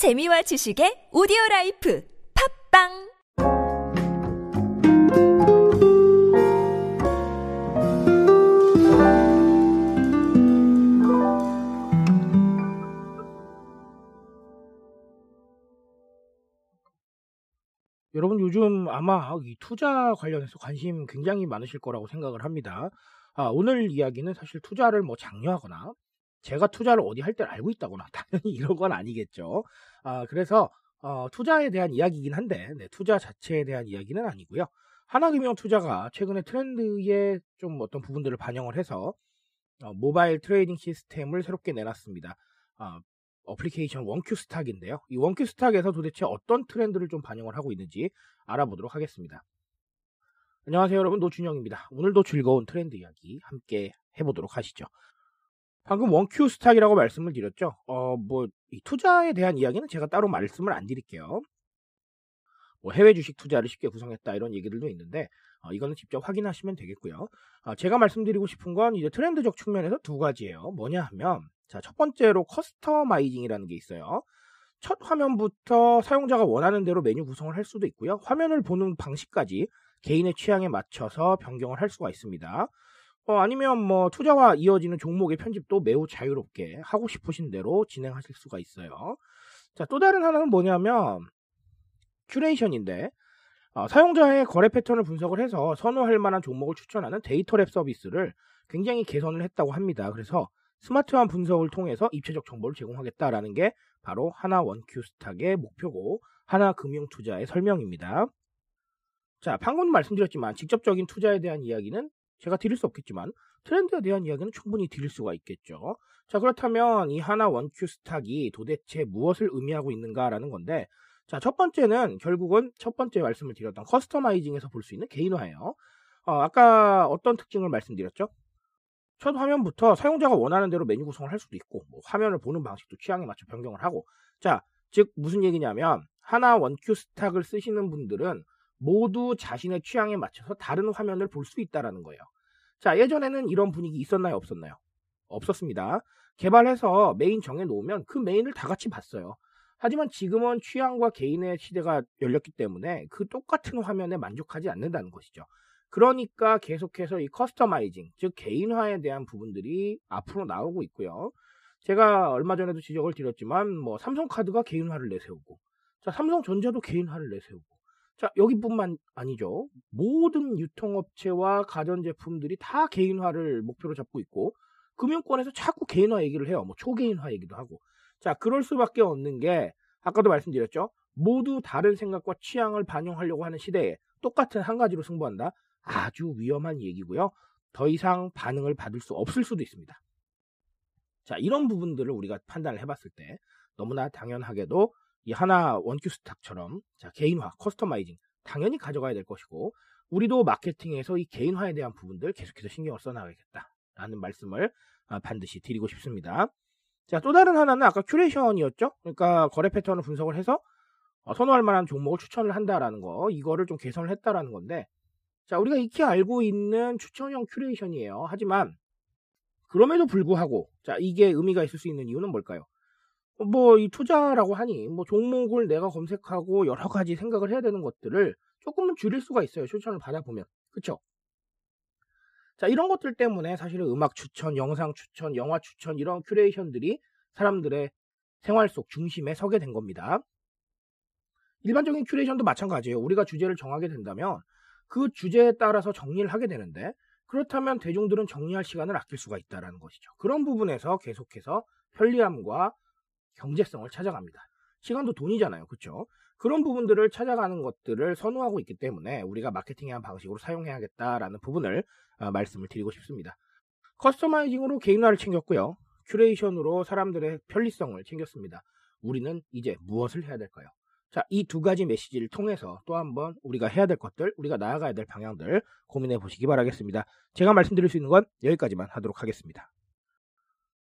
재미와 지식의 오디오 라이프 팟빵 여러분 요즘 아마 이 투자 관련해서 관심 굉장히 많으실 거라고 생각을 합니다. 아, 오늘 이야기는 사실 투자를 뭐 장려하거나 제가 투자를 어디 할 때를 알고 있다거나 당연히 이런 건 아니겠죠. 아, 그래서 어, 투자에 대한 이야기이긴 한데 네, 투자 자체에 대한 이야기는 아니고요. 하나금융 투자가 최근에 트렌드에 좀 어떤 부분들을 반영을 해서 어, mobile trading system을 새롭게 내놨습니다. 아, 어플리케이션 원큐 스탁인데요. 이 원큐 스탁에서 도대체 어떤 트렌드를 좀 반영을 하고 있는지 알아보도록 하겠습니다. 안녕하세요 여러분 노준영입니다. 오늘도 즐거운 트렌드 이야기 함께 해보도록 하시죠. 방금 원큐 스탁이라고 말씀을 드렸죠. 어, 뭐, 이 투자에 대한 이야기는 제가 따로 말씀을 안 드릴게요. 뭐 해외 주식 투자를 쉽게 구성했다 이런 얘기들도 있는데 어, 이거는 직접 확인하시면 되겠고요. 어, 제가 말씀드리고 싶은 건 이제 트렌드적 측면에서 두 가지예요. 뭐냐 하면 자, 첫 번째로 customizing이라는 게 있어요. 첫 화면부터 사용자가 원하는 대로 메뉴 구성을 할 수도 있고요. 화면을 보는 방식까지 개인의 취향에 맞춰서 변경을 할 수가 있습니다. 어, 아니면 뭐 투자와 이어지는 종목의 편집도 매우 자유롭게 하고 싶으신 대로 진행하실 수가 있어요. 자, 또 다른 하나는 뭐냐면 curation인데 어, 사용자의 거래 패턴을 분석을 해서 선호할 만한 종목을 추천하는 데이터랩 서비스를 굉장히 개선을 했다고 합니다. 그래서 스마트한 분석을 통해서 입체적 정보를 제공하겠다라는 게 바로 하나 원큐 스탁의 목표고 하나 금융 투자의 설명입니다. 자, 방금 말씀드렸지만 직접적인 투자에 대한 이야기는 제가 드릴 수 없겠지만 트렌드에 대한 이야기는 충분히 드릴 수가 있겠죠. 자, 그렇다면 이 하나 원큐 스탁이 도대체 무엇을 의미하고 있는가라는 건데 자, 첫 번째는 결국은 첫 번째 말씀을 드렸던 커스터마이징에서 볼 수 있는 개인화예요. 어, 아까 어떤 특징을 말씀드렸죠? 첫 화면부터 사용자가 원하는 대로 메뉴 구성을 할 수도 있고 뭐 화면을 보는 방식도 취향에 맞춰 변경을 하고 자, 즉 무슨 얘기냐면 하나 원큐 스탁을 쓰시는 분들은 모두 자신의 취향에 맞춰서 다른 화면을 볼 수 있다라는 거예요. 자, 예전에는 이런 분위기 있었나요? 없었나요? 없었습니다. 개발해서 메인 정해 놓으면 그 메인을 다 같이 봤어요. 하지만 지금은 취향과 개인의 시대가 열렸기 때문에 그 똑같은 화면에 만족하지 않는다는 것이죠. 그러니까 계속해서 이 customizing, 즉 개인화에 대한 부분들이 앞으로 나오고 있고요. 제가 얼마 전에도 지적을 드렸지만 뭐 삼성카드가 개인화를 내세우고 자, 삼성전자도 개인화를 내세우고 자, 여기뿐만 아니죠. 모든 유통업체와 가전제품들이 다 개인화를 목표로 잡고 있고 금융권에서 자꾸 개인화 얘기를 해요. 뭐 초개인화 얘기도 하고. 자, 그럴 수밖에 없는 게 아까도 말씀드렸죠. 모두 다른 생각과 취향을 반영하려고 하는 시대에 똑같은 한 가지로 승부한다. 아주 위험한 얘기고요. 더 이상 반응을 받을 수 없을 수도 있습니다. 자, 이런 부분들을 우리가 판단을 해봤을 때 너무나 당연하게도 이 하나 원큐 스탁처럼 자, 개인화, customizing 당연히 가져가야 될 것이고 우리도 마케팅에서 이 개인화에 대한 부분들 계속해서 신경을 써나가야겠다라는 말씀을 아, 반드시 드리고 싶습니다. 자, 또 다른 하나는 아까 curation이었죠. 그러니까 거래 패턴을 분석을 해서 어, 선호할 만한 종목을 추천을 한다라는 거, 이거를 좀 개선을 했다라는 건데, 자, 우리가 익히 알고 있는 추천형 curation이에요. 하지만 그럼에도 불구하고 자, 이게 의미가 있을 수 있는 이유는 뭘까요? 뭐 이 투자라고 하니 뭐 종목을 내가 검색하고 여러 가지 생각을 해야 되는 것들을 조금은 줄일 수가 있어요. 추천을 받아보면. 그쵸? 자, 이런 것들 때문에 사실은 음악 추천, 영상 추천, 영화 추천 이런 curation들이 사람들의 생활 속 중심에 서게 된 겁니다. 일반적인 curation도 마찬가지예요. 우리가 주제를 정하게 된다면 그 주제에 따라서 정리를 하게 되는데 그렇다면 대중들은 정리할 시간을 아낄 수가 있다는 것이죠. 그런 부분에서 계속해서 편리함과 경제성을 찾아갑니다. 시간도 돈이잖아요. 그렇죠? 그런 부분들을 찾아가는 것들을 선호하고 있기 때문에 우리가 마케팅의 한 방식으로 사용해야겠다라는 부분을 어, 말씀을 드리고 싶습니다. customizing으로 개인화를 챙겼고요. curation으로 사람들의 편리성을 챙겼습니다. 우리는 이제 무엇을 해야 될까요? 자, 이 두 가지 메시지를 통해서 또 한번 우리가 해야 될 것들, 우리가 나아가야 될 방향들 고민해 보시기 바라겠습니다. 제가 말씀드릴 수 있는 건 여기까지만 하도록 하겠습니다.